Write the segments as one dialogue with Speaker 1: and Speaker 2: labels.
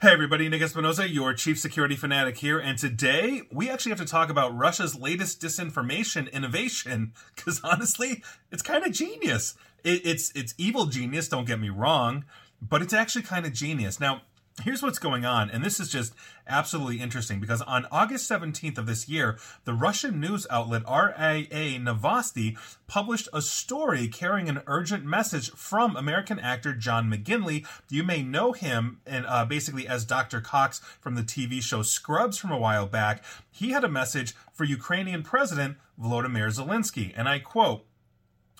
Speaker 1: Hey everybody, Nick Espinosa, your chief security fanatic here, and today we actually have to talk about Russia's latest disinformation innovation, because honestly, it's kind of genius. It, it's it's evil genius, don't get me wrong, but it's actually kind of genius. Now, Here's what's going on, and this is just absolutely interesting because on August 17th of this year, the Russian news outlet RIA Novosti published a story carrying an urgent message from American actor John McGinley. You may know him and uh, basically as Dr. Cox from the TV show Scrubs from a while back. He had a message for Ukrainian President Volodymyr Zelensky, and I quote,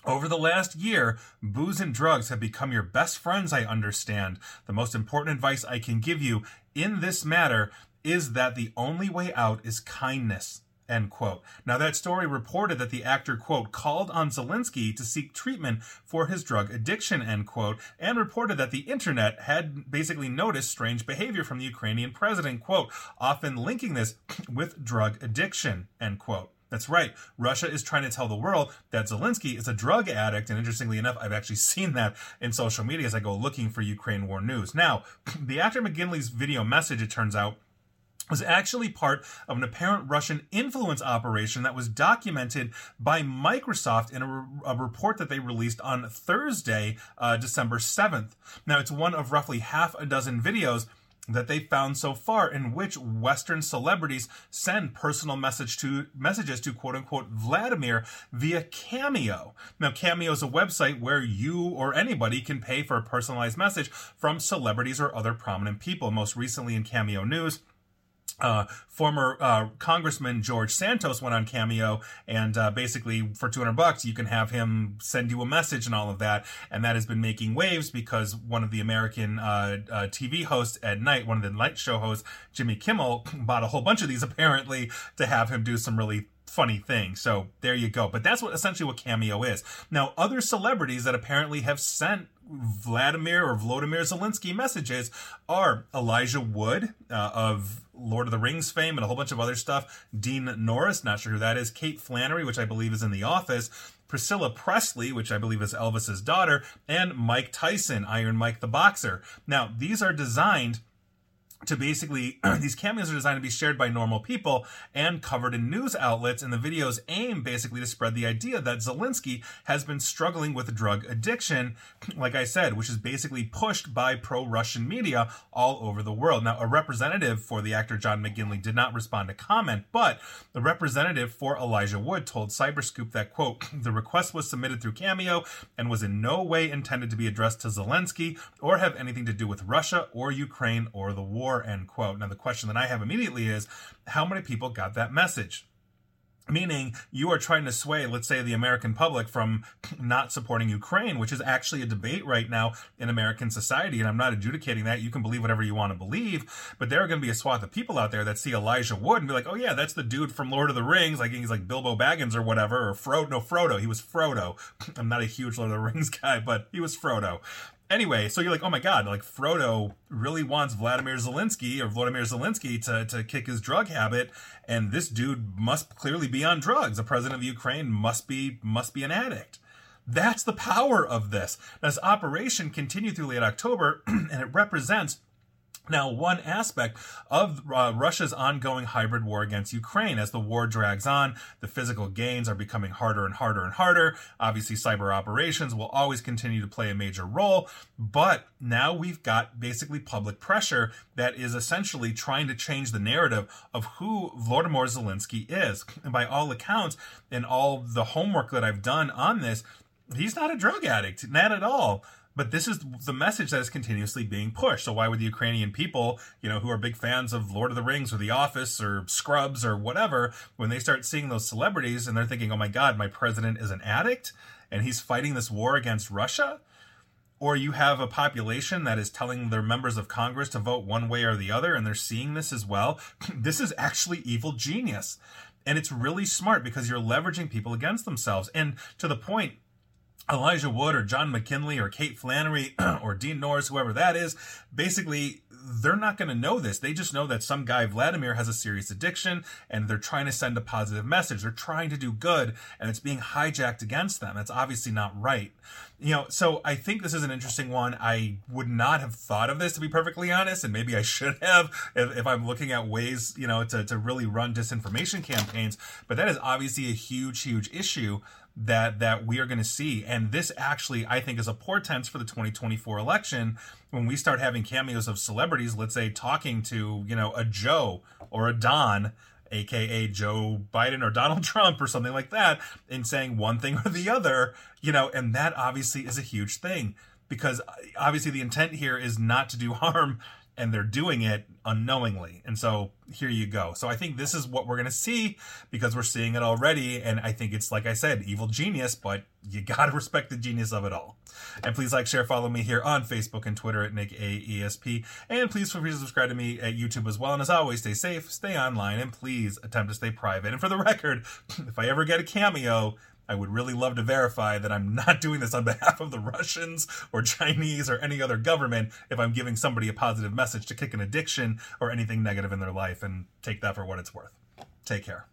Speaker 1: over the last year, booze and drugs have become your best friends, I understand. The most important advice I can give you in this matter is that the only way out is kindness. End quote. Now, that story reported that the actor, quote, called on Zelensky to seek treatment for his drug addiction, end quote, and reported that the internet had basically noticed strange behavior from the Ukrainian president, quote, often linking this with drug addiction, end quote. That's right. Russia is trying to tell the world that Zelensky is a drug addict. And interestingly enough, I've actually seen that in social media as I go looking for Ukraine war news. Now, the actor McGinley's video message, it turns out, was actually part of an apparent Russian influence operation that was documented by Microsoft in a, re- a report that they released on Thursday, uh, December 7th. Now, it's one of roughly half a dozen videos that they found so far in which Western celebrities send personal message to messages to quote unquote Vladimir via Cameo. Now, Cameo is a website where you or anybody can pay for a personalized message from celebrities or other prominent people. Most recently in Cameo News, uh, former uh, Congressman George Santos went on Cameo, and uh, basically for 200 bucks, you can have him send you a message and all of that. And that has been making waves because one of the American uh, uh, TV hosts at night, one of the night show hosts, Jimmy Kimmel, bought a whole bunch of these apparently to have him do some really funny thing. So there you go. But that's what essentially what Cameo is. Now, other celebrities that apparently have sent Vladimir or Vladimir Zelensky messages are Elijah Wood uh, of Lord of the Rings fame and a whole bunch of other stuff. Dean Norris, not sure who that is. Kate Flannery, which I believe is in The Office. Priscilla Presley, which I believe is Elvis's daughter, and Mike Tyson, Iron Mike the Boxer. Now, these are designed to basically these cameos are designed to be shared by normal people and covered in news outlets and the videos aim basically to spread the idea that Zelensky has been struggling with drug addiction like I said which is basically pushed by pro-Russian media all over the world. Now a representative for the actor John McGinley did not respond to comment but the representative for Elijah Wood told Cyberscoop that quote the request was submitted through Cameo and was in no way intended to be addressed to Zelensky or have anything to do with Russia or Ukraine or the war war, end quote. Now, the question that I have immediately is how many people got that message? Meaning, you are trying to sway, let's say, the American public from not supporting Ukraine, which is actually a debate right now in American society. And I'm not adjudicating that. You can believe whatever you want to believe. But there are going to be a swath of people out there that see Elijah Wood and be like, oh, yeah, that's the dude from Lord of the Rings. Like, he's like Bilbo Baggins or whatever, or Frodo. No, Frodo. He was Frodo. I'm not a huge Lord of the Rings guy, but he was Frodo anyway, so you're like, oh my god, like Frodo really wants Vladimir Zelensky or Vladimir Zelensky to, to kick his drug habit, and this dude must clearly be on drugs. The president of Ukraine must be must be an addict. That's the power of this. This operation continued through late October, and it represents now, one aspect of uh, Russia's ongoing hybrid war against Ukraine, as the war drags on, the physical gains are becoming harder and harder and harder. Obviously, cyber operations will always continue to play a major role, but now we've got basically public pressure that is essentially trying to change the narrative of who Vladimir Zelensky is. And by all accounts, and all the homework that I've done on this, he's not a drug addict, not at all. But this is the message that is continuously being pushed. So why would the Ukrainian people, you know, who are big fans of Lord of the Rings or The Office or Scrubs or whatever, when they start seeing those celebrities and they're thinking, "Oh my God, my president is an addict and he's fighting this war against Russia," or you have a population that is telling their members of Congress to vote one way or the other, and they're seeing this as well. this is actually evil genius. And it's really smart because you're leveraging people against themselves. And to the point, Elijah Wood or John McGinley or Kate Flannery or Dean Norris, whoever that is, basically they're not going to know this. They just know that some guy, Vladimir, has a serious addiction and they're trying to send a positive message. They're trying to do good and it's being hijacked against them. That's obviously not right. You know, so I think this is an interesting one. I would not have thought of this, to be perfectly honest, and maybe I should have if, if I'm looking at ways, you know, to, to really run disinformation campaigns. But that is obviously a huge, huge issue that that we are going to see. And this actually i think is a portent for the 2024 election when we start having cameos of celebrities let's say talking to you know a joe or a don aka joe biden or donald trump or something like that and saying one thing or the other you know and that obviously is a huge thing because uh, obviously the intent here is not to do harm and they're doing it unknowingly. And so here you go. So I think this is what we're going to see because we're seeing it already. And I think it's, like I said, evil genius, but you got to respect the genius of it all. And please like, share, follow me here on Facebook and Twitter at Nick AESP. And please feel free to subscribe to me at YouTube as well. And as always, stay safe, stay online, and please attempt to stay private. And for the record, if I ever get a cameo, I would really love to verify that I'm not doing this on behalf of the Russians or Chinese or any other government if I'm giving somebody a positive message to kick an addiction or anything negative in their life and take that for what it's worth. Take care.